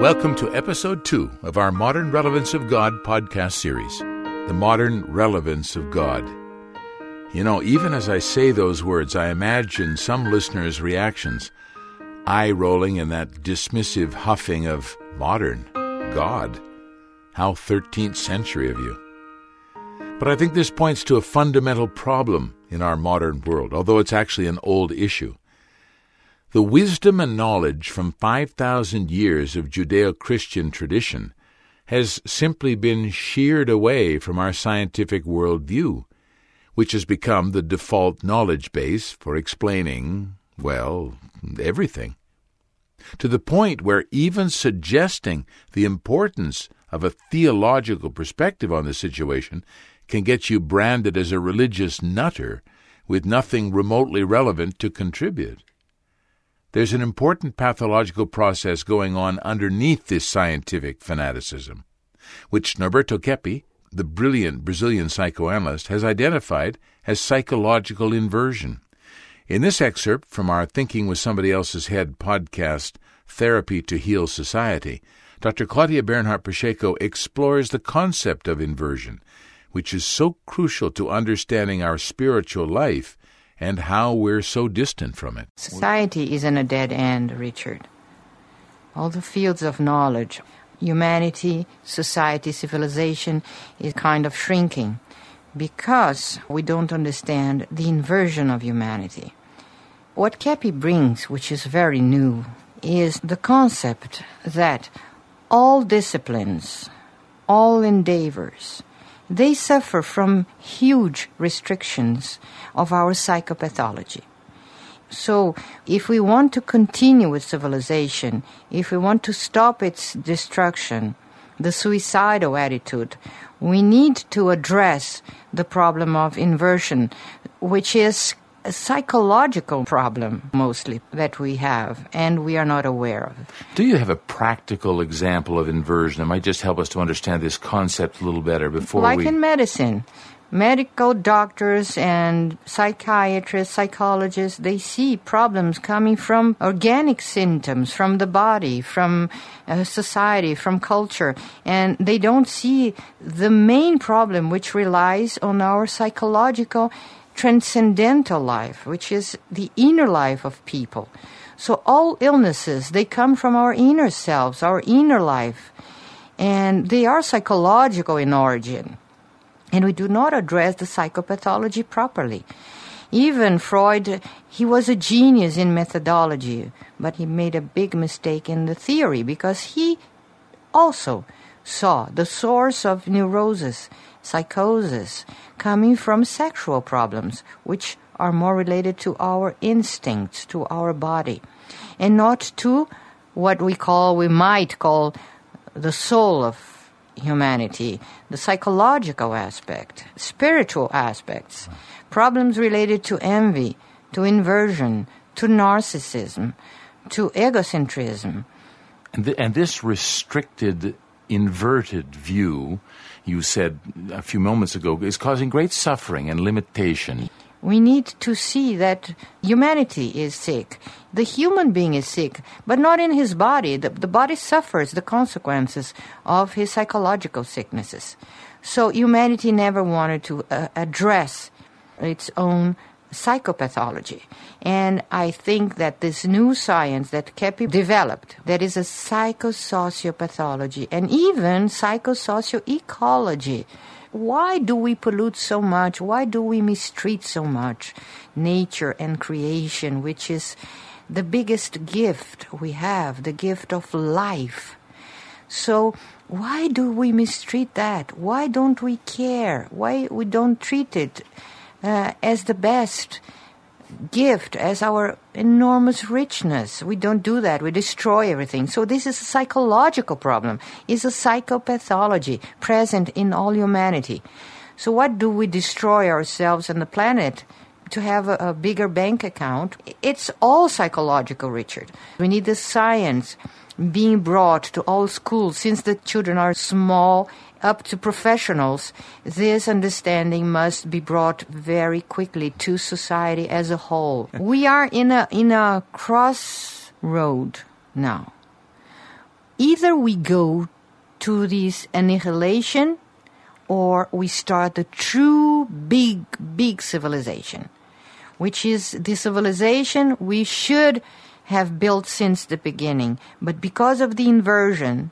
Welcome to episode two of our Modern Relevance of God podcast series The Modern Relevance of God. You know, even as I say those words, I imagine some listeners' reactions, eye rolling in that dismissive huffing of modern God. How 13th century of you. But I think this points to a fundamental problem in our modern world, although it's actually an old issue. The wisdom and knowledge from 5,000 years of Judeo Christian tradition has simply been sheared away from our scientific worldview, which has become the default knowledge base for explaining, well, everything. To the point where even suggesting the importance of a theological perspective on the situation can get you branded as a religious nutter with nothing remotely relevant to contribute. There's an important pathological process going on underneath this scientific fanaticism, which Norberto Keppe, the brilliant Brazilian psychoanalyst, has identified as psychological inversion. In this excerpt from our Thinking with Somebody Else's Head podcast, Therapy to Heal Society, Dr. Claudia Bernhoeft Pacheco explores the concept of inversion, which is so crucial to understanding our spiritual life and how we're so distant from it. Society is in a dead end, Richard. All the fields of knowledge, humanity, society, civilization is kind of shrinking because we don't understand the inversion of humanity. What Keppe brings, which is very new, is the concept that all disciplines, all endeavors, they suffer from huge restrictions of our psychopathology. So, if we want to continue with civilization, if we want to stop its destruction, the suicidal attitude, we need to address the problem of inversion, which is a psychological problem mostly that we have and we are not aware of. Do you have a practical example of inversion? It might just help us to understand this concept a little better before like we. in medicine, medical doctors and psychiatrists, psychologists, they see problems coming from organic symptoms, from the body, from uh, society, from culture, and they don't see the main problem which relies on our psychological transcendental life, which is the inner life of people. So all illnesses, they come from our inner selves, our inner life, and they are psychological in origin. And we do not address the psychopathology properly. Even Freud, he was a genius in methodology, but he made a big mistake in the theory because he also saw the source of neurosis, psychosis, coming from sexual problems, which are more related to our instincts, to our body, and not to what we call, we might call the soul of humanity, the psychological aspect, spiritual aspects, problems related to envy, to inversion, to narcissism, to egocentrism. And, th- and this restricted, inverted view you said a few moments ago, is causing great suffering and limitation. We need to see that humanity is sick. The human being is sick, but not in his body. The, the body suffers the consequences of his psychological sicknesses. So humanity never wanted to uh, address its own psychopathology. And I think that this new science that Keppe developed, that is a psychosociopathology and even psychosocioecology. Why do we pollute so much? Why do we mistreat so much nature and creation, which is the biggest gift we have, the gift of life? So, why do we mistreat that? Why don't we care? Why we don't treat it uh, as the best gift, as our enormous richness. We don't do that. We destroy everything. So this is a psychological problem. It's a psychopathology present in all humanity. So what do we destroy ourselves and the planet? To have a, a bigger bank account. It's all psychological, Richard. We need the science being brought to all schools since the children are small up to professionals, this understanding must be brought very quickly to society as a whole. We are in a in a crossroad now. either we go to this annihilation or we start a true big, big civilization, which is the civilization we should have built since the beginning. But because of the inversion,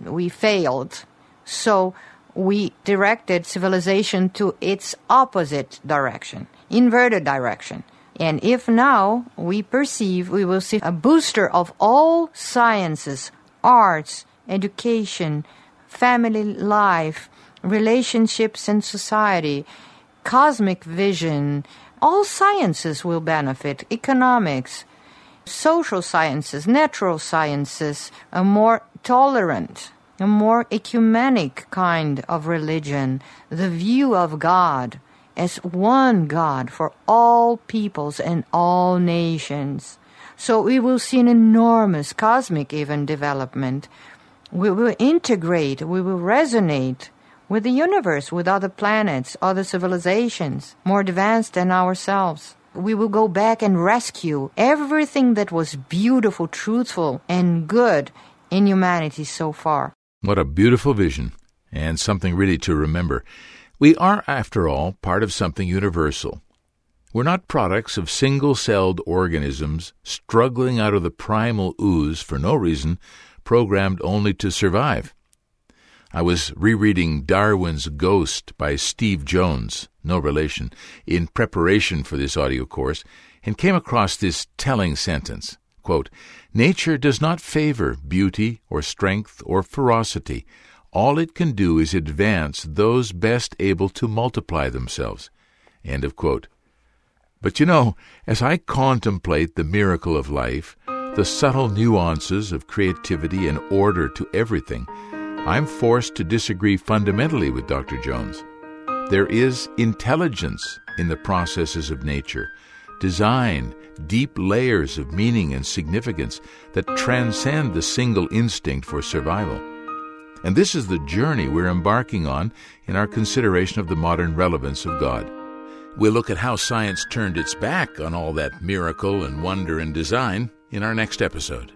we failed. So we directed civilization to its opposite direction, inverted direction. And if now we perceive, we will see a booster of all sciences, arts, education, family life, relationships and society, cosmic vision, all sciences will benefit, economics, social sciences, natural sciences, a more tolerant, a more ecumenic kind of religion, the view of God as one God for all peoples and all nations. So we will see an enormous cosmic even development. We will integrate, we will resonate with the universe, with other planets, other civilizations, more advanced than ourselves we will go back and rescue everything that was beautiful, truthful, and good in humanity so far. What a beautiful vision, and something really to remember. We are, after all, part of something universal. We're not products of single celled organisms struggling out of the primal ooze for no reason, programmed only to survive. I was rereading Darwin's Ghost by Steve Jones, no relation, in preparation for this audio course, and came across this telling sentence quote, Nature does not favor beauty or strength or ferocity. All it can do is advance those best able to multiply themselves. End of quote. But you know, as I contemplate the miracle of life, the subtle nuances of creativity and order to everything, I'm forced to disagree fundamentally with Dr. Jones. There is intelligence in the processes of nature, design, deep layers of meaning and significance that transcend the single instinct for survival. And this is the journey we're embarking on in our consideration of the modern relevance of God. We'll look at how science turned its back on all that miracle and wonder and design in our next episode.